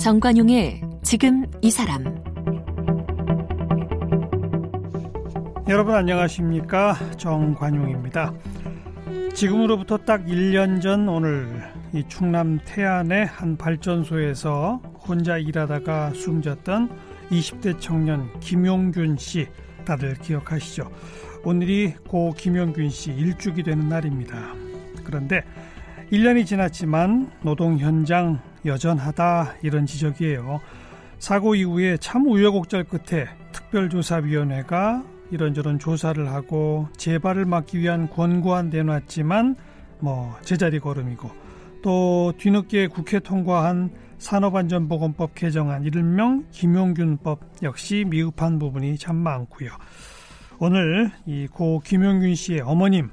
정관용의 지금 이 사람 여러분 안녕하십니까 정관용입니다. 지금으로부터 딱 1년 전 오늘 이 충남 태안의 한 발전소에서 혼자 일하다가 숨졌던 20대 청년 김용균 씨 다들 기억하시죠? 오늘이 고 김용균 씨 일주기 되는 날입니다. 그런데 1년이 지났지만 노동 현장 여전하다 이런 지적이에요. 사고 이후에 참 우여곡절 끝에 특별조사위원회가 이런저런 조사를 하고 재발을 막기 위한 권고안 내놨지만 뭐 제자리 걸음이고 또 뒤늦게 국회 통과한 산업안전보건법 개정안 일명 김용균법 역시 미흡한 부분이 참 많고요. 오늘 이 고 김용균 씨의 어머님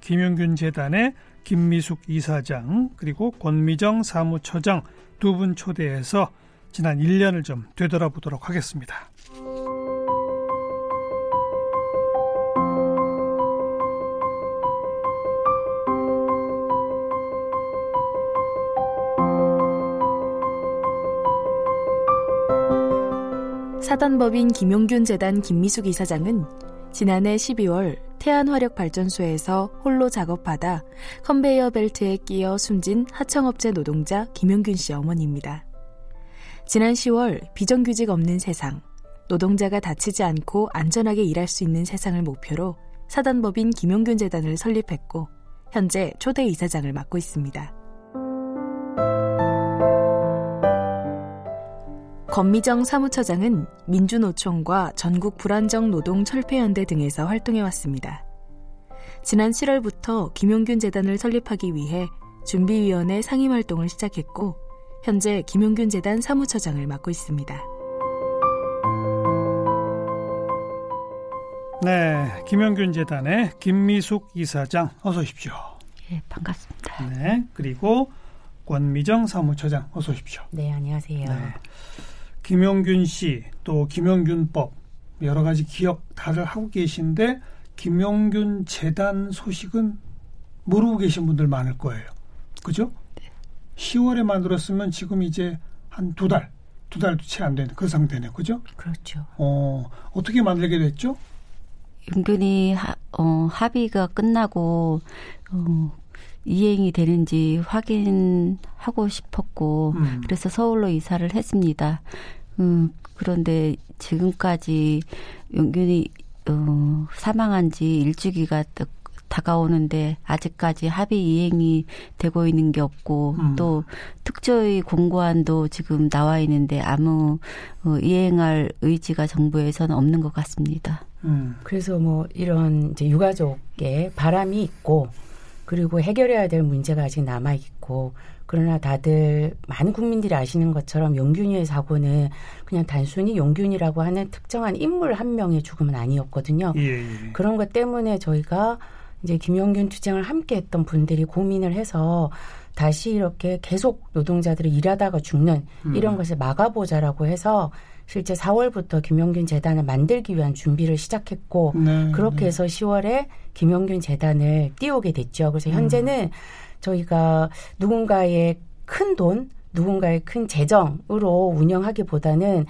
김용균 재단의 김미숙 이사장 그리고 권미정 사무처장 두 분 초대해서 지난 1년을 좀 되돌아보도록 하겠습니다. 사단법인 김용균 재단 김미숙 이사장은 지난해 12월 태안화력발전소에서 홀로 작업하다 컨베이어 벨트에 끼어 숨진 하청업체 노동자 김용균 씨 어머니입니다. 지난 10월 비정규직 없는 세상, 노동자가 다치지 않고 안전하게 일할 수 있는 세상을 목표로 사단법인 김용균 재단을 설립했고 현재 초대 이사장을 맡고 있습니다. 권미정 사무처장은 민주노총과 전국 불안정 노동 철폐연대 등에서 활동해왔습니다. 지난 7월부터 김용균 재단을 설립하기 위해 준비위원회 상임 활동을 시작했고 현재 김용균 재단 사무처장을 맡고 있습니다. 네, 김용균 재단의 김미숙 이사장 어서 오십시오. 예, 반갑습니다. 네, 그리고 권미정 사무처장 어서 오십시오. 네, 안녕하세요. 네. 김용균 씨, 또 김용균법 여러 가지 기억 다들 하고 계신데 김용균 재단 소식은 모르고 계신 분들 많을 거예요. 그죠? 네. 10월에 만들었으면 지금 이제 한 두 달, 두 달도 채 안 되는 그 상태네. 그죠? 그렇죠. 어, 어떻게 만들게 됐죠? 은근히 하, 어, 합의가 끝나고 어, 이행이 되는지 확인하고 싶었고 음. 그래서 서울로 이사를 했습니다. 음, 그런데 지금까지 용균이 어, 사망한 지 일주기가 다가오는데 아직까지 합의 이행이 되고 있는 게 없고 음. 또 특조위 공고안도 지금 나와 있는데 아무 어, 이행할 의지가 정부에서는 없는 것 같습니다. 음. 그래서 뭐 이런 이제 유가족의 바람이 있고 그리고 해결해야 될 문제가 아직 남아 있고 그러나 다들 많은 국민들이 아시는 것처럼 용균이의 사고는 그냥 단순히 용균이라고 하는 특정한 인물 한 명의 죽음은 아니었거든요. 예, 예. 그런 것 때문에 저희가 이제 김용균 투쟁을 함께 했던 분들이 고민을 해서 다시 이렇게 계속 노동자들이 일하다가 죽는 음. 이런 것을 막아보자라고 해서 실제 4월부터 김용균 재단을 만들기 위한 준비를 시작했고 네, 그렇게 네. 해서 10월에 김용균 재단을 띄우게 됐죠. 그래서 음. 현재는 음. 저희가 누군가의 큰 돈, 누군가의 큰 재정으로 운영하기보다는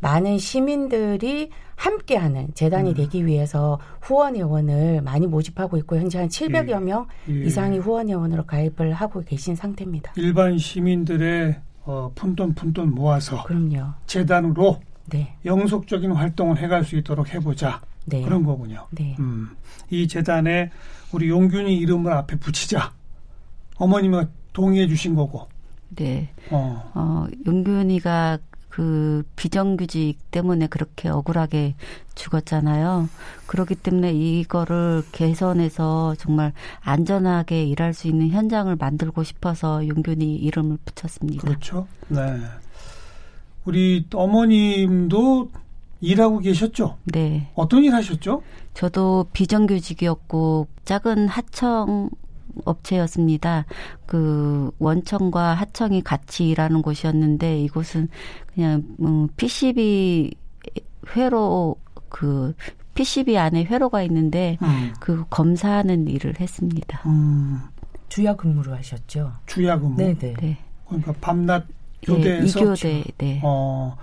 많은 시민들이 함께하는 재단이 음. 되기 위해서 후원회원을 많이 모집하고 있고 현재 한 700여 예. 명 예. 이상이 후원회원으로 가입을 하고 계신 상태입니다. 일반 시민들의 어, 푼돈 푼돈 모아서 그럼요. 재단으로 네. 영속적인 활동을 해갈 수 있도록 해보자 네. 그런 거군요. 네. 음, 이 재단에 우리 용균이 이름을 앞에 붙이자 어머님이 동의해 주신 거고. 네. 어, 어 용균이가 그 비정규직 때문에 그렇게 억울하게 죽었잖아요. 그렇기 때문에 이거를 개선해서 정말 안전하게 일할 수 있는 현장을 만들고 싶어서 용균이 이름을 붙였습니다. 그렇죠. 네. 우리 어머님도 일하고 계셨죠? 네. 어떤 일 하셨죠? 저도 비정규직이었고 작은 하청 업체였습니다. 그 원청과 하청이 같이 일하는 곳이었는데 이곳은 그냥 음, PCB 회로 그 PCB 안에 회로가 있는데 음. 그 검사하는 일을 했습니다. 음. 주야 근무를 하셨죠? 주야 근무. 네네. 네. 그러니까 밤낮 교대에서 예, 이교대 네. 어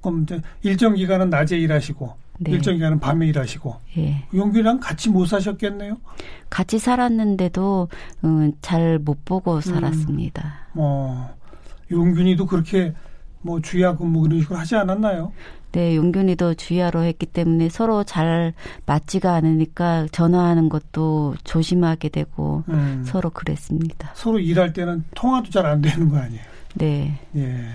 그럼 이제 일정 기간은 낮에 일하시고 네. 일정 기간은 밤에 일하시고 예. 용규랑 같이 못 사셨겠네요. 같이 살았는데도 음, 잘 못 보고 음. 살았습니다. 음. 어 용균이도 그렇게 뭐 주야 근무 그런 식으로 하지 않았나요? 네, 용균이도 주야로 했기 때문에 서로 잘 맞지가 않으니까 전화하는 것도 조심하게 되고 음. 서로 그랬습니다. 서로 일할 때는 통화도 잘 안 되는 거 아니에요? 네. 예.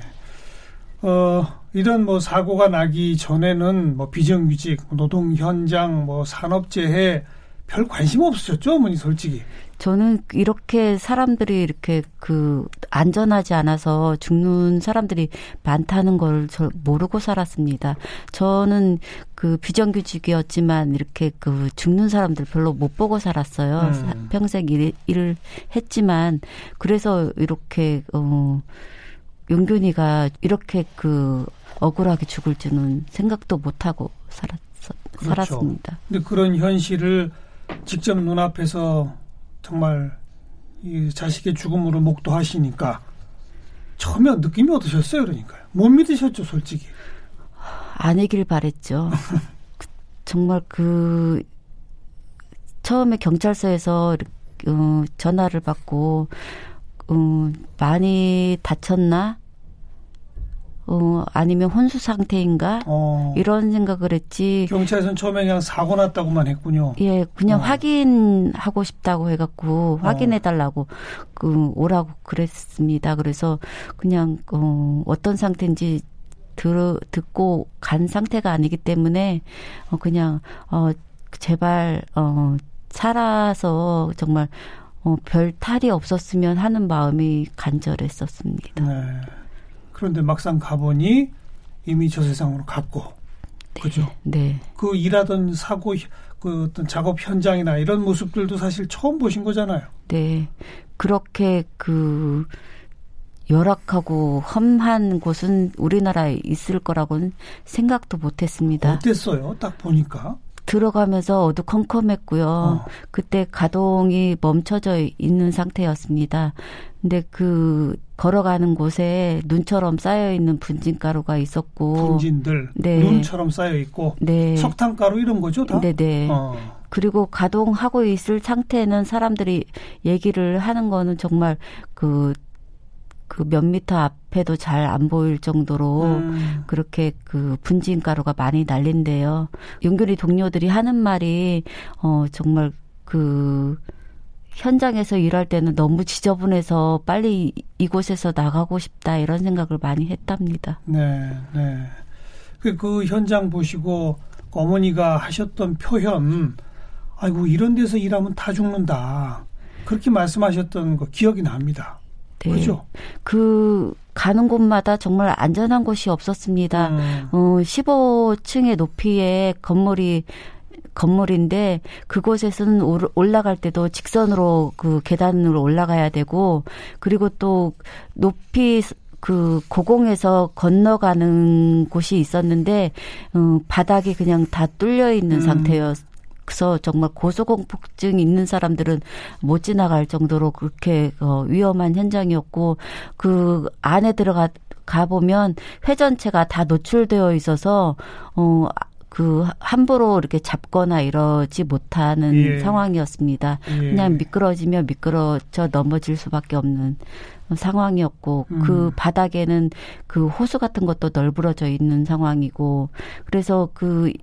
어, 이런 뭐 사고가 나기 전에는 뭐 비정규직, 노동 현장, 뭐 산업재해 별 관심 없으셨죠, 어머니 솔직히. 저는 이렇게 사람들이 이렇게 그 안전하지 않아서 죽는 사람들이 많다는 걸저 모르고 살았습니다. 저는 그 비정규직이었지만 이렇게 그 죽는 사람들 별로 못 보고 살았어요. 음. 평생 일, 일을 했지만 그래서 이렇게 어 용균이가 이렇게 그 억울하게 죽을 줄은 생각도 못 하고 살았 그렇죠. 살았습니다. 근데 그런 현실을 직접 눈앞에서 정말 이 자식의 죽음으로 목도하시니까 처음에 느낌이 어떠셨어요? 그러니까요. 못 믿으셨죠, 솔직히. 아니길 바랬죠. 정말 그 처음에 경찰서에서 어, 전화를 받고 어, 많이 다쳤나? 어, 아니면 혼수 상태인가? 어. 이런 생각을 했지. 경찰에서는 처음에 그냥 사고 났다고만 했군요. 예, 그냥 어. 확인하고 싶다고 해갖고, 어. 확인해달라고, 그, 오라고 그랬습니다. 그래서 그냥, 어, 어떤 상태인지 들, 듣고 간 상태가 아니기 때문에, 어, 그냥, 어, 제발, 어, 살아서 정말, 어, 별 탈이 없었으면 하는 마음이 간절했었습니다. 네. 그런데 막상 가보니 이미 저 세상으로 갔고, 네. 그죠? 네. 그 일하던 사고, 그 어떤 작업 현장이나 이런 모습들도 사실 처음 보신 거잖아요. 네. 그렇게 그 열악하고 험한 곳은 우리나라에 있을 거라고는 생각도 못 했습니다. 어땠어요? 딱 보니까. 들어가면서 어두컴컴했고요. 어. 그때 가동이 멈춰져 있는 상태였습니다. 근데 그 걸어가는 곳에 눈처럼 쌓여 있는 분진 가루가 있었고 분진들 네. 눈처럼 쌓여 있고 네. 석탄 가루 이런 거죠, 다? 네, 네. 어. 그리고 가동하고 있을 상태는 사람들이 얘기를 하는 거는 정말 그 그 몇 미터 앞에도 잘 안 보일 정도로 음. 그렇게 그 분진 가루가 많이 날린대요. 연결이 동료들이 하는 말이 어 정말 그 현장에서 일할 때는 너무 지저분해서 빨리 이곳에서 나가고 싶다 이런 생각을 많이 했답니다. 네, 네. 그, 그 현장 보시고 어머니가 하셨던 표현, 아이고 이런 데서 일하면 다 죽는다. 그렇게 말씀하셨던 거 기억이 납니다. 네. 그죠? 그 가는 곳마다 정말 안전한 곳이 없었습니다. 음. 어, 15층의 높이의 건물이 건물인데 그곳에서는 올라갈 때도 직선으로 그 계단으로 올라가야 되고 그리고 또 높이 그 고공에서 건너가는 곳이 있었는데 어, 바닥이 그냥 다 뚫려 있는 음. 상태였. 서 정말 고소공포증 있는 사람들은 못 지나갈 정도로 그렇게 어, 위험한 현장이었고 그 안에 들어가 가 보면 회 전체가 다 노출되어 있어서 어 그 함부로 이렇게 잡거나 이러지 못하는 예. 상황이었습니다. 예. 그냥 미끄러지면 미끄러져 넘어질 수밖에 없는 상황이었고 음. 그 바닥에는 그 호수 같은 것도 널브러져 있는 상황이고 그래서 그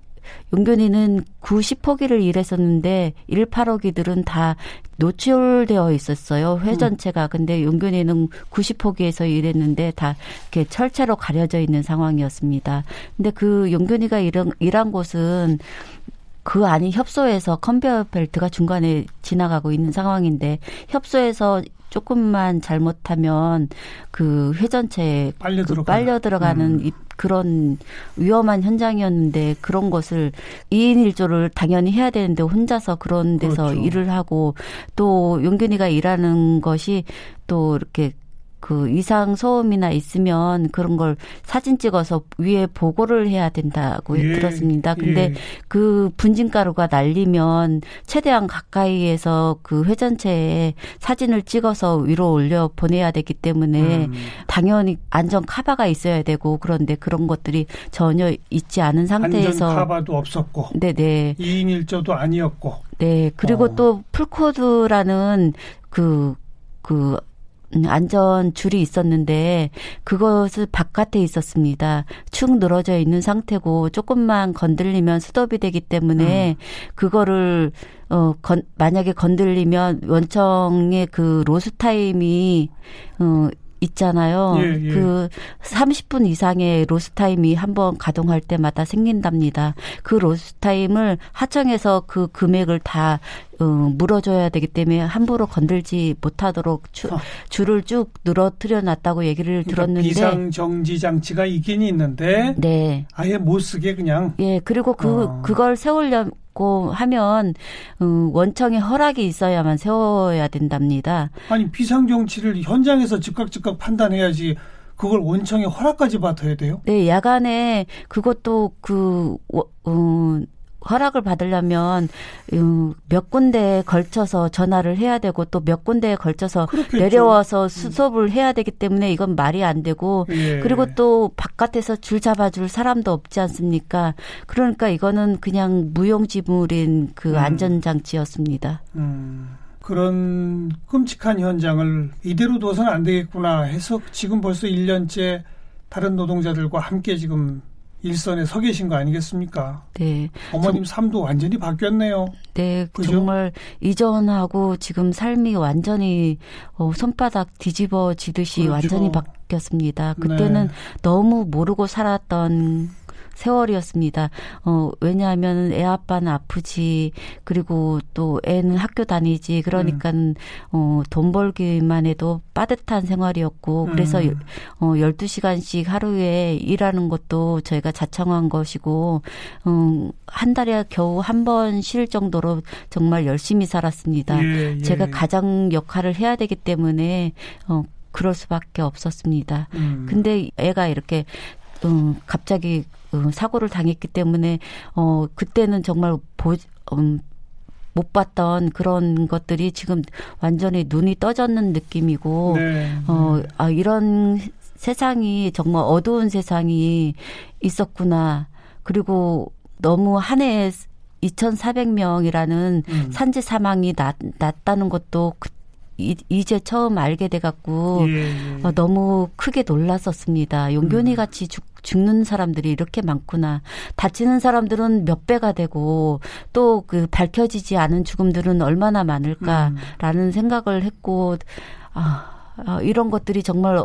용균이는 90호기를 일했었는데 18호기들은 다 노출되어 있었어요. 회 전체가. 근데 용균이는 90호기에서 일했는데 다 이렇게 철체로 가려져 있는 상황이었습니다. 근데 그 용균이가 일한, 일한 곳은 그 안이 협소해서 컨베어 벨트가 중간에 지나가고 있는 상황인데 협소해서 조금만 잘못하면 그 회전체에 빨려, 그 빨려 들어가는 음. 그런 위험한 현장이었는데 그런 것을 2인 1조를 당연히 해야 되는데 혼자서 그런 데서 그렇죠. 일을 하고 또 용균이가 일하는 것이 또 이렇게 그 이상 소음이나 있으면 그런 걸 사진 찍어서 위에 보고를 해야 된다고 예, 들었습니다. 근데 예. 그 분진가루가 날리면 최대한 가까이에서 그 회전체에 사진을 찍어서 위로 올려 보내야 되기 때문에 음. 당연히 안전 카바가 있어야 되고 그런데 그런 것들이 전혀 있지 않은 상태에서 안전 카바도 없었고 네네 2인 1조도 아니었고 네 그리고 어. 또 풀코드라는 그그 그 안전 줄이 있었는데 그것을 바깥에 있었습니다. 축 늘어져 있는 상태고 조금만 건들리면 스톱이 되기 때문에 음. 그거를 어 건, 만약에 건들리면 원청의 그 loss time이 어 있잖아요. 예, 예. 그 30분 이상의 loss time이 한번 가동할 때마다 생긴답니다. 그 loss time을 하청에서 그 금액을 다 어, 물어줘야 되기 때문에 함부로 건들지 못하도록 주, 어. 줄을 쭉 늘어뜨려 놨다고 얘기를 그러니까 들었는데 비상 정지 장치가 있긴 있는데 네. 아예 못 쓰게 그냥 예 그리고 그 어. 그걸 세우려 고 하면 음, 원청의 허락이 있어야만 세워야 된답니다. 아니 비상 정치를 현장에서 즉각 즉각 판단해야지 그걸 원청의 허락까지 받아야 돼요? 네, 야간에 그것도 그 어, 허락을 받으려면 음, 몇 군데에 걸쳐서 전화를 해야 되고 또 몇 군데에 걸쳐서 그렇겠죠. 내려와서 음. 수습을 해야 되기 때문에 이건 말이 안 되고 예. 그리고 또 바깥에서 줄 잡아줄 사람도 없지 않습니까? 그러니까 이거는 그냥 무용지물인 그 음. 안전장치였습니다. 음. 그런 끔찍한 현장을 이대로 둬서는 안 되겠구나 해서 지금 벌써 1년째 다른 노동자들과 함께 지금 일선에 서 계신 거 아니겠습니까? 네. 어머님 정, 삶도 완전히 바뀌었네요. 네, 그죠? 정말 이전하고 지금 삶이 완전히 어, 손바닥 뒤집어지듯이 그렇죠. 완전히 바뀌었습니다. 그때는 네. 너무 모르고 살았던 세월이었습니다. 어, 왜냐하면 애 아빠는 아프지, 그리고 또 애는 학교 다니지, 그러니까 음. 어, 돈 벌기만 해도 빠듯한 생활이었고, 그래서 음. 어, 12시간씩 하루에 일하는 것도 저희가 자청한 것이고, 음, 한 달에 겨우 한 번 쉴 정도로 정말 열심히 살았습니다. 예, 예. 제가 가장 역할을 해야 되기 때문에, 어, 그럴 수밖에 없었습니다. 음. 근데 애가 이렇게 음, 갑자기 음, 사고를 당했기 때문에 어 그때는 정말 보 음, 못 봤던 그런 것들이 지금 완전히 눈이 떠졌는 느낌이고 네, 어 네. 아, 이런 세상이 정말 어두운 세상이 있었구나. 그리고 너무 한 해에 2,400명이라는 음. 산재 사망이 낮, 낮다는 것도 그 이, 이제 처음 알게 돼 갖고 예, 예. 어, 너무 크게 놀랐었습니다. 용균이 음. 같이 죽, 죽는 사람들이 이렇게 많구나. 다치는 사람들은 몇 배가 되고 또 그 밝혀지지 않은 죽음들은 얼마나 많을까라는 음. 생각을 했고 아 어, 이런 것들이 정말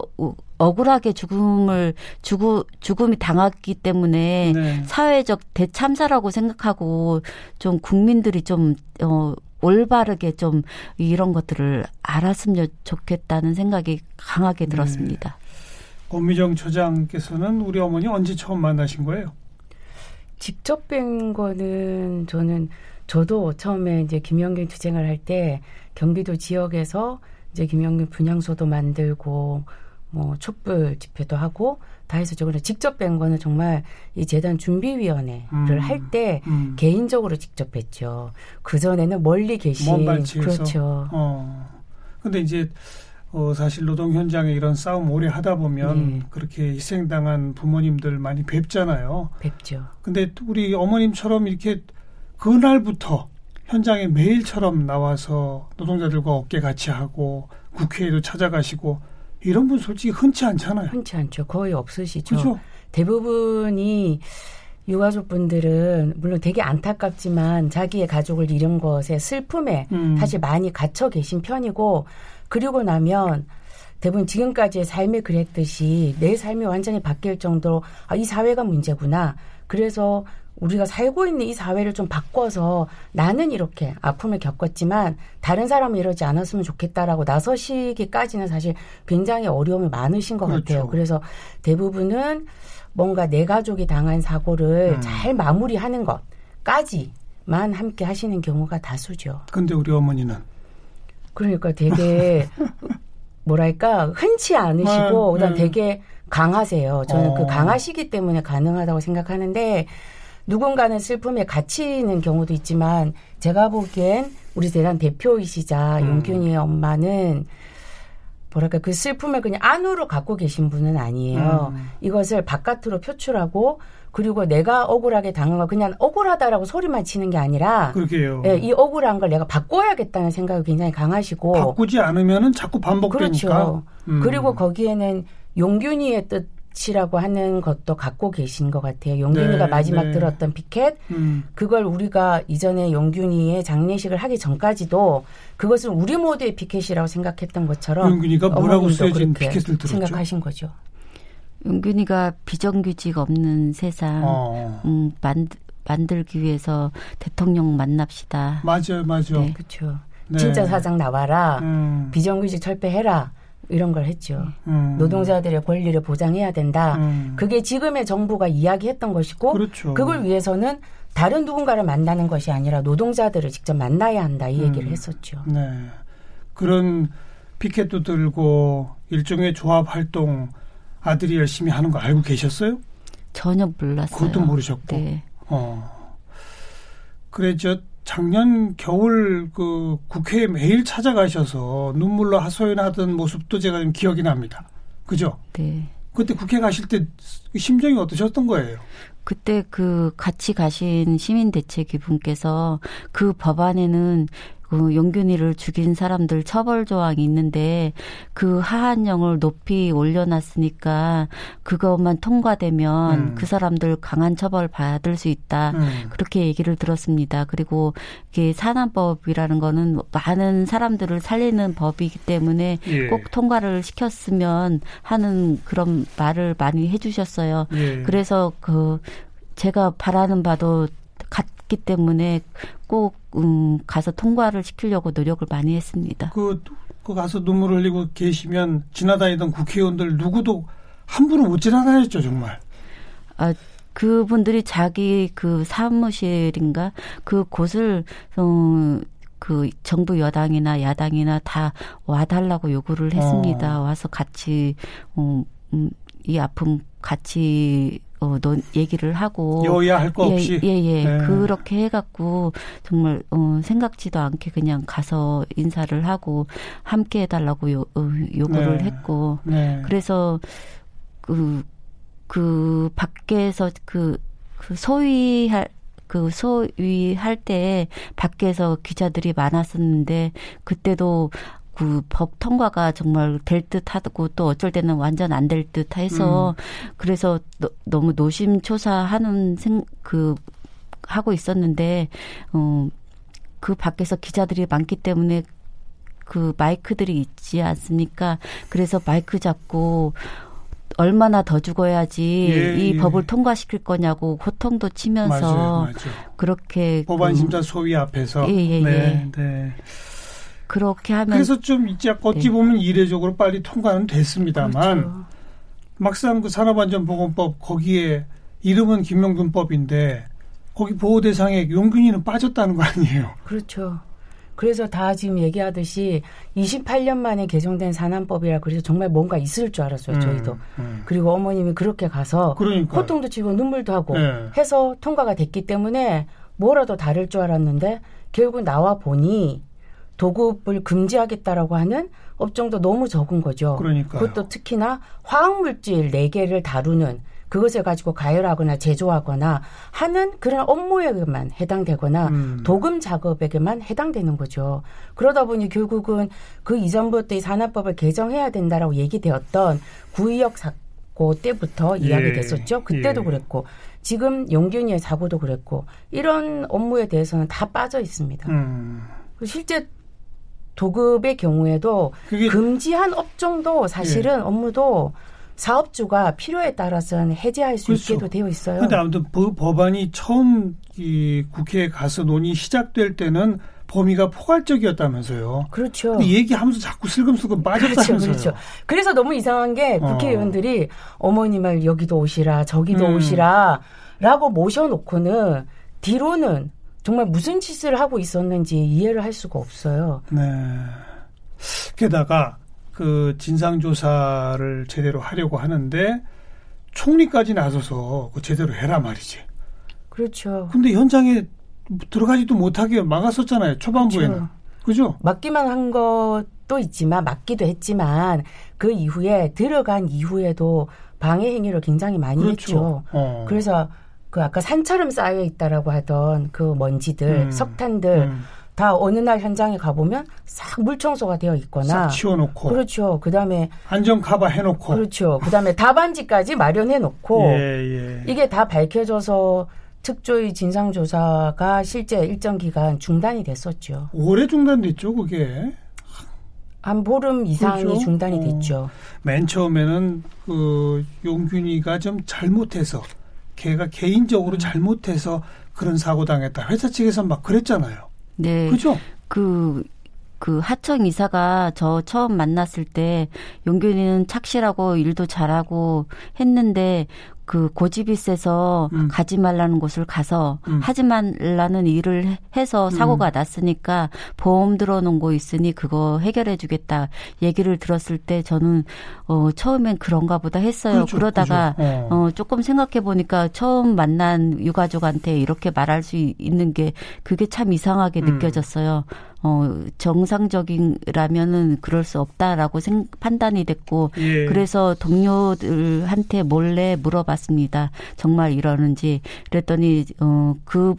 억울하게 죽음을 죽음 죽음이 당했기 때문에 네. 사회적 대참사라고 생각하고 좀 국민들이 좀 어, 올바르게 좀 이런 것들을 알았으면 좋겠다는 생각이 강하게 네. 들었습니다. 네. 권미정 처장께서는 우리 어머니 언제 처음 만나신 거예요? 직접 뵌 거는 저는 저도 처음에 이제 김영균 투쟁을 할 때 경기도 지역에서 이제 김영균 분향소도 만들고 뭐 촛불 집회도 하고 다 해서 저거는 직접 뵌 거는 정말 이 재단 준비위원회를 음, 할때 음. 개인적으로 직접 뵀죠. 그 전에는 멀리 계신 그렇죠. 어. 근데 이제 어, 사실 노동 현장에 이런 싸움 오래 하다 보면 네. 그렇게 희생당한 부모님들 많이 뵙잖아요. 뵙죠. 근데 우리 어머님처럼 이렇게 그날부터 현장에 매일처럼 나와서 노동자들과 어깨 같이 하고 국회에도 찾아가시고 이런 분 솔직히 흔치 않잖아요. 흔치 않죠. 거의 없으시죠. 그렇죠? 대부분이 유가족 분들은 물론 되게 안타깝지만 자기의 가족을 잃은 것에 슬픔에 음. 사실 많이 갇혀 계신 편이고 그리고 나면 대부분 지금까지의 삶이 그랬듯이 내 삶이 완전히 바뀔 정도로 아, 이 사회가 문제구나. 그래서 우리가 살고 있는 이 사회를 좀 바꿔서 나는 이렇게 아픔을 겪었지만 다른 사람은 이러지 않았으면 좋겠다라고 나서시기까지는 사실 굉장히 어려움이 많으신 것 그렇죠. 같아요. 그래서 대부분은 뭔가 내 가족이 당한 사고를 음. 잘 마무리하는 것까지만 함께 하시는 경우가 다수죠. 근데 우리 어머니는 그러니까 되게 뭐랄까 흔치 않으시고 아, 그다음 네. 되게 강하세요. 저는 어. 그 강하시기 때문에 가능하다고 생각하는데 누군가는 슬픔에 갇히 있는 경우도 있지만 제가 보기엔 우리 재단 대표이시자 음. 용균이의 엄마는 뭐랄까 그 슬픔을 그냥 안으로 갖고 계신 분은 아니에요. 음. 이것을 바깥으로 표출하고 그리고 내가 억울하게 당한 거 그냥 억울하다라고 소리만 치는 게 아니라 그렇게요. 예, 이 억울한 걸 내가 바꿔야겠다는 생각이 굉장히 강하시고 바꾸지 않으면은 자꾸 반복되니까. 그렇죠. 음. 그리고 거기에는 용균이의 뜻 이라고 하는 것도 갖고 계신 것 같아요. 용균이가 네, 마지막 네. 들었던 피켓 음. 그걸 우리가 이전에 용균이의 장례식을 하기 전까지도 그것은 우리 모두의 피켓이라고 생각했던 것처럼 용균이가 뭐라고 쓰여진 피켓을 들었죠? 생각하신 거죠. 은균이가 비정규직 없는 세상 어. 음, 만, 만들기 위해서 대통령 만납시다. 맞아요, 맞아요. 네. 그렇죠. 네. 진짜 사장 나와라. 음. 비정규직 철폐해라. 이런 걸 했죠. 음. 노동자들의 권리를 보장해야 된다. 음. 그게 지금의 정부가 이야기했던 것이고 그렇죠. 그걸 위해서는 다른 누군가를 만나는 것이 아니라 노동자들을 직접 만나야 한다 이 얘기를 음. 했었죠. 네. 그런 피켓도 들고 일종의 조합 활동 아들이 열심히 하는 거 알고 계셨어요? 전혀 몰랐어요. 그것도 모르셨고. 네. 어. 그래 저 작년 겨울 그 국회에 매일 찾아가셔서 눈물로 하소연하던 모습도 제가 좀 기억이 납니다. 그죠? 네. 그때 국회 가실 때 심정이 어떠셨던 거예요? 그때 그 같이 가신 시민대책위 분께서 그 법안에는 그 용균이를 죽인 사람들 처벌 조항이 있는데 그 하한령을 높이 올려놨으니까 그것만 통과되면 음. 그 사람들 강한 처벌 받을 수 있다. 음. 그렇게 얘기를 들었습니다. 그리고 이게 산안법이라는 거는 많은 사람들을 살리는 법이기 때문에 예. 꼭 통과를 시켰으면 하는 그런 말을 많이 해주셨어요. 예. 그래서 그 제가 바라는 바도 같기 때문에 꼭 음, 가서 통과를 시키려고 노력을 많이 했습니다. 그, 그 가서 눈물 흘리고 계시면 지나다니던 국회의원들 누구도 함부로 못 지나다녔죠 정말. 아, 그분들이 자기 그 사무실인가 그 곳을 어, 그 정부 여당이나 야당이나 다 와달라고 요구를 했습니다. 어. 와서 같이 어, 음, 이 아픔 같이 어, 논, 얘기를 하고 여야 할 거 없이. 예, 예, 예. 네. 그렇게 해갖고 정말 어, 생각지도 않게 그냥 가서 인사를 하고 함께 해달라고 요, 어, 요구를 네. 했고 네. 그래서 그, 그 밖에서 그, 그 소위할 그 소위할 때 밖에서 기자들이 많았었는데 그때도 그법 통과가 정말 될 듯 하고 또 어쩔 때는 완전 안 될 듯 해서 음. 그래서 너, 너무 노심초사하는 생 그 하고 있었는데 어 그 밖에서 기자들이 많기 때문에 그 마이크들이 있지 않습니까? 그래서 마이크 잡고 얼마나 더 죽어야지 예, 이 예. 법을 통과시킬 거냐고 호통도 치면서 맞아요, 맞아요. 그렇게 법안 그, 심사 소위 앞에서. 예, 예, 네, 예. 네. 그렇게 하면 그래서 좀 이제 어찌 네. 보면 이례적으로 빨리 통과는 됐습니다만 그렇죠. 막상 그 산업안전보건법 거기에 이름은 김용균법인데 거기 보호 대상에 용균이는 빠졌다는 거 아니에요? 그렇죠. 그래서 다 지금 얘기하듯이 28년 만에 개정된 산안법이라 그래서 정말 뭔가 있을 줄 알았어요, 저희도. 음, 음. 그리고 어머님이 그렇게 가서 그러니까. 호통도 치고 눈물도 하고 네. 해서 통과가 됐기 때문에 뭐라도 다를 줄 알았는데 결국 나와 보니 도급을 금지하겠다라고 하는 업종도 너무 적은 거죠. 그러니까요. 그것도 특히나 화학물질 4개를 다루는 그것을 가지고 가열하거나 제조하거나 하는 그런 업무에게만 해당되거나 음. 도금 작업에게만 해당되는 거죠. 그러다 보니 결국은 그 이전부터 이 산업법을 개정해야 된다라고 얘기되었던 구의역 사고 때부터 예. 이야기됐었죠. 그때도 예. 그랬고 지금 용균이의 사고도 그랬고 이런 업무에 대해서는 다 빠져 있습니다. 음. 실제 도급의 경우에도 그게 금지한 업종도 사실은 업무도 사업주가 필요에 따라서는 해제할 수 그렇죠. 있게도 되어 있어요. 근데 아무튼 법- 법안이 처음 이 국회에 가서 논의 시작될 때는 범위가 포괄적이었다면서요. 그렇죠. 얘기하면서 자꾸 슬금슬금 그렇죠, 빠졌다면서요. 그렇죠. 그래서 너무 이상한 게 어. 국회의원들이 어 머님을 여기도 오시라, 저기도 음. 오시라, 라고 모셔놓고는 뒤로는 정말 무슨 짓을 하고 있었는지 이해를 할 수가 없어요. 네. 게다가 그 진상 조사를 제대로 하려고 하는데 총리까지 나서서 그 제대로 해라 말이지. 그렇죠. 근데 현장에 들어가지도 못하게 막았었잖아요. 초반부에는. 그렇죠. 그죠? 막기만 한 것도 있지만 막기도 했지만 그 이후에 들어간 이후에도 방해 행위를 굉장히 많이 그렇죠. 했죠. 어. 그래서 그 아까 산처럼 쌓여 있다라고 하던 그 먼지들, 음. 석탄들 음. 다 어느 날 현장에 가보면 싹 물청소가 되어 있거나 싹 치워놓고 그렇죠. 그 다음에 안전 카바 해놓고 그렇죠. 그 다음에 답안지까지 마련해놓고 예, 예. 이게 다 밝혀져서 특조위 진상조사가 실제 일정 기간 중단이 됐었죠. 오래 중단됐죠, 그게. 한 보름 이상이 그렇죠? 중단이 어. 됐죠. 맨 처음에는 그 용균이가 좀 잘못해서 걔가 개인적으로 음. 잘못해서 그런 사고 당했다. 회사 측에서 막 그랬잖아요. 네. 그죠? 그, 그 하청 이사가 저 처음 만났을 때 용균이는 착실하고 일도 잘하고 했는데 그 고집이 세서 음. 가지 말라는 곳을 가서 음. 하지 말라는 일을 해서 사고가 음. 났으니까 보험 들어놓은 거 있으니 그거 해결해 주겠다 얘기를 들었을 때 저는 어 처음엔 그런가 보다 했어요. 그렇죠, 그러다가 그렇죠. 어. 어 조금 생각해 보니까 처음 만난 유가족한테 이렇게 말할 수 있는 게 그게 참 이상하게 음. 느껴졌어요. 어, 정상적인라면은 그럴 수 없다라고 생, 판단이 됐고, 예. 그래서 동료들한테 몰래 물어봤습니다. 정말 이러는지. 그랬더니, 어, 그,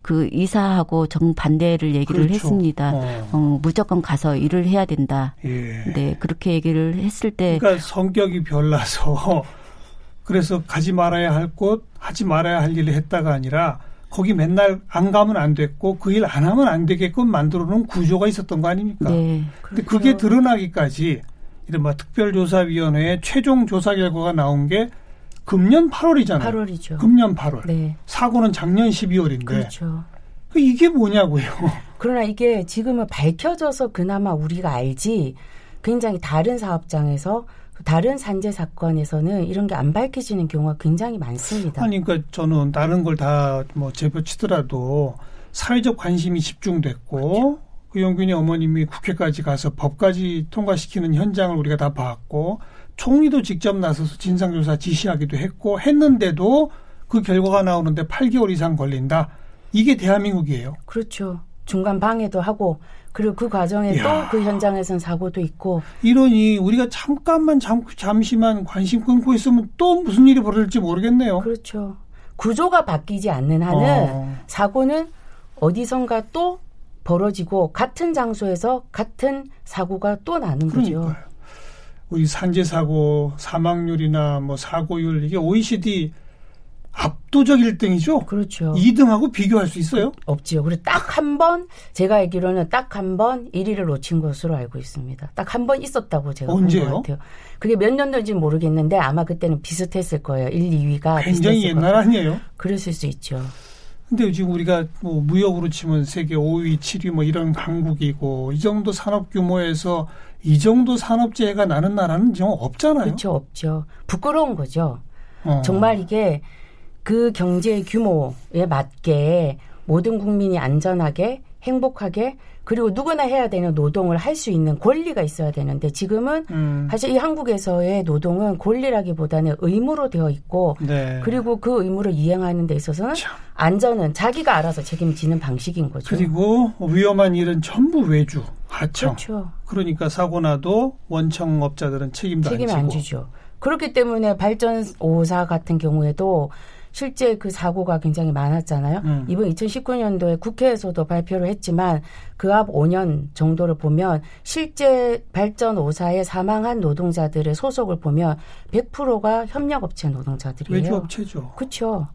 그 이사하고 정반대를 얘기를 그렇죠. 했습니다. 어. 어. 무조건 가서 일을 해야 된다. 예. 네, 그렇게 얘기를 했을 때. 그러니까 성격이 별나서 그래서 가지 말아야 할 곳, 하지 말아야 할 일을 했다가 아니라 거기 맨날 안 가면 안 됐고 그 일 안 하면 안 되게끔 만들어 놓은 구조가 있었던 거 아닙니까? 네. 근데 그렇죠. 그게 드러나기까지 이른바 특별조사위원회의 최종 조사 결과가 나온 게 금년 8월이잖아요. 8월이죠. 금년 8월. 네. 사고는 작년 12월인데. 그렇죠. 그 이게 뭐냐고요. 그러나 이게 지금은 밝혀져서 그나마 우리가 알지 굉장히 다른 사업장에서 다른 산재 사건에서는 이런 게 안 밝혀지는 경우가 굉장히 많습니다. 아니, 그러니까 저는 다른 걸 다 뭐 제보치더라도 사회적 관심이 집중됐고 그렇죠. 그 영균이 어머님이 국회까지 가서 법까지 통과시키는 현장을 우리가 다 봤고 총리도 직접 나서서 진상조사 지시하기도 했고 했는데도 그 결과가 나오는데 8개월 이상 걸린다. 이게 대한민국이에요. 그렇죠. 중간 방해도 하고 그리고 그 과정에 또 그 현장에선 사고도 있고 이러니 우리가 잠깐만 잠, 잠시만 관심 끊고 있으면 또 무슨 일이 벌어질지 모르겠네요. 그렇죠. 구조가 바뀌지 않는 한은 어. 사고는 어디선가 또 벌어지고 같은 장소에서 같은 사고가 또 나는 그러니까요. 거죠. 우리 산재 사고 사망률이나 뭐 사고율 이게 OECD 압도적 1등이죠. 그렇죠. 2등하고 비교할 수 있어요? 없지요. 그리고 딱 한 번 제가 알기로는 딱 한 번 1위를 놓친 것으로 알고 있습니다. 딱 한 번 있었다고 제가 본것 같아요. 그게 몇 년도인지 모르겠는데 아마 그때는 비슷했을 거예요. 1, 2위가 굉장히 옛날 거예요. 아니에요? 그랬을 수 있죠. 근데 지금 우리가 뭐 무역으로 치면 세계 5위, 7위 뭐 이런 강국이고 이 정도 산업 규모에서 이 정도 산업재해가 나는 나라는 정 없잖아요. 그렇죠, 없죠. 부끄러운 거죠. 어. 정말 이게 그 경제 규모에 맞게 모든 국민이 안전하게 행복하게 그리고 누구나 해야 되는 노동을 할 수 있는 권리가 있어야 되는데 지금은 음. 사실 이 한국에서의 노동은 권리라기보다는 의무로 되어 있고 네. 그리고 그 의무를 이행하는 데 있어서는 참. 안전은 자기가 알아서 책임지는 방식인 거죠. 그리고 위험한 일은 전부 외주 하청. 그렇죠. 그러니까 사고 나도 원청업자들은 책임도 책임 안, 안 지죠. 그렇기 때문에 발전 5사 같은 경우에도 실제 그 사고가 굉장히 많았잖아요. 음. 이번 2019년도에 국회에서도 발표를 했지만 그 앞 5년 정도를 보면 실제 발전 5사에 사망한 노동자들의 소속을 보면 100%가 협력업체 노동자들이에요. 외주업체죠. 그렇죠.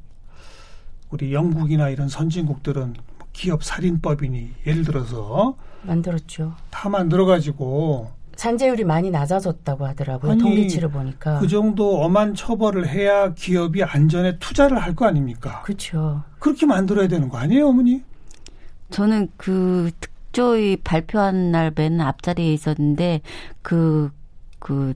우리 영국이나 이런 선진국들은 기업 살인법이니 예를 들어서 만들었죠. 다 만들어 가지고 산재율이 많이 낮아졌다고 하더라고요. 아니, 통계치를 보니까. 그 정도 엄한 처벌을 해야 기업이 안전에 투자를 할 거 아닙니까? 그렇죠. 그렇게 만들어야 되는 거 아니에요, 어머니? 저는 그 특조위 발표한 날 맨 앞자리에 있었는데 그, 그, 그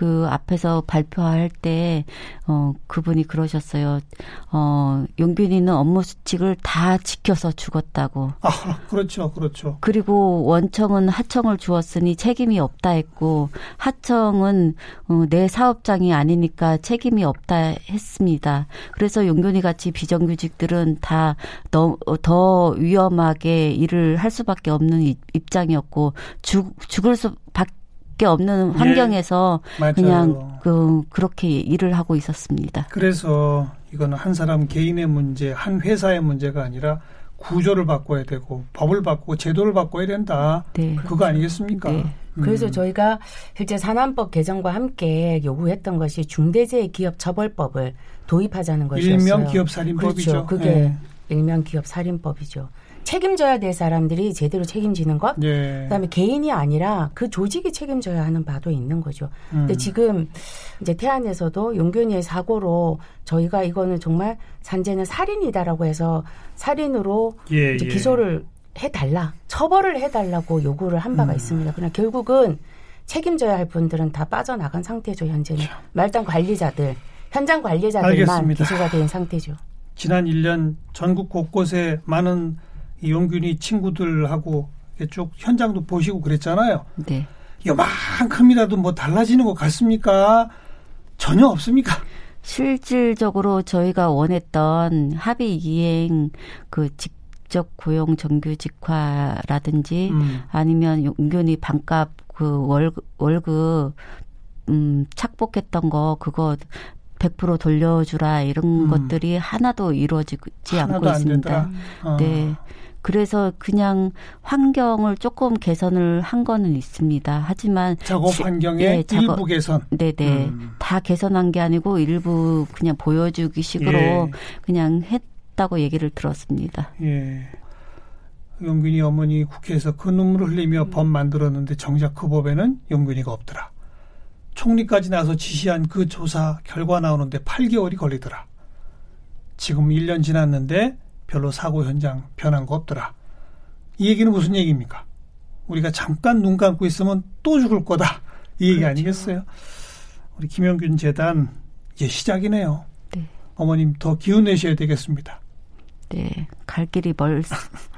그 앞에서 발표할 때, 어, 그분이 그러셨어요. 어, 용균이는 업무 수칙을 다 지켜서 죽었다고. 아, 그렇죠, 그렇죠. 그리고 원청은 하청을 주었으니 책임이 없다 했고, 하청은, 어, 내 사업장이 아니니까 책임이 없다 했습니다. 그래서 용균이 같이 비정규직들은 다더 위험하게 일을 할 수밖에 없는 입장이었고, 죽, 죽을 수밖에 수밖에 없는 예. 환경에서 예, 그냥 그 그렇게 일을 하고 있었습니다. 그래서 이거는 한 사람 개인의 문제, 한 회사의 문제가 아니라 구조를 바꿔야 되고 법을 바꾸고 제도를 바꿔야 된다. 네. 그거 아니겠습니까? 네. 음. 그래서 저희가 실제 산안법 개정과 함께 요구했던 것이 중대재해기업처벌법을 도입하자는 것이었어요. 일명 기업살인법이죠. 그렇죠. 그게 네. 일명 기업살인법이죠. 책임져야 될 사람들이 제대로 책임지는 것, 예. 그다음에 개인이 아니라 그 조직이 책임져야 하는 바도 있는 거죠. 음. 근데 지금 이제 태안에서도 용균이의 사고로 저희가 이거는 정말 산재는 살인이다라고 해서 살인으로 예, 이제 예. 기소를 해달라, 처벌을 해달라고 요구를 한 바가 음. 있습니다. 그러나 결국은 책임져야 할 분들은 다 빠져나간 상태죠 현재는 참. 말단 관리자들, 현장 관리자들만 알겠습니다. 기소가 된 상태죠. 지난 1년 전국 곳곳에 많은 이용균이 친구들하고 쭉 현장도 보시고 그랬잖아요. 네. 요만큼이라도 뭐 달라지는 것 같습니까? 전혀 없습니까? 실질적으로 저희가 원했던 합의 이행 그 직접 고용 정규직화라든지 음. 아니면 용균이 반값 그 월급 월급 음 착복했던 거 그거 100% 돌려주라 이런 음. 것들이 하나도 이루어지지 않고 있습니다. 어. 네. 그래서 그냥 환경을 조금 개선을 한 거는 있습니다. 하지만 작업 환경의 예, 작업, 일부 개선. 네네. 음. 다 개선한 게 아니고 일부 그냥 보여주기 식으로 예. 그냥 했다고 얘기를 들었습니다. 예. 용균이 어머니 국회에서 그 눈물을 흘리며 법 만들었는데 정작 그 법에는 용균이가 없더라. 총리까지 나서 지시한 그 조사 결과 나오는데 8개월이 걸리더라. 지금 1년 지났는데 별로 사고 현장 변한 거 없더라. 이 얘기는 무슨 얘기입니까? 우리가 잠깐 눈 감고 있으면 또 죽을 거다. 이 얘기 그렇죠. 아니겠어요? 우리 김영균 재단 이제 시작이네요. 네. 어머님 더 기운 내셔야 되겠습니다. 네, 갈 길이 멀,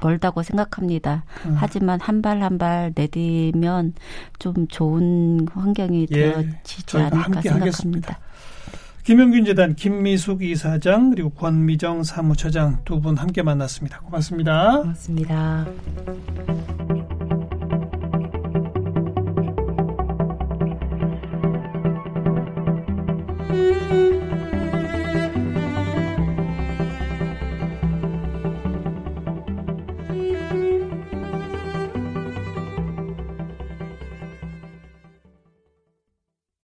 멀다고 생각합니다. 음. 하지만 한 발 한 발 내디면 좀 좋은 환경이 예, 되어지지 않을까 생각합니다. 하겠습니다. 김영균 재단 김미숙 이사장 그리고 권미정 사무처장 두 분 함께 만났습니다. 고맙습니다. 고맙습니다.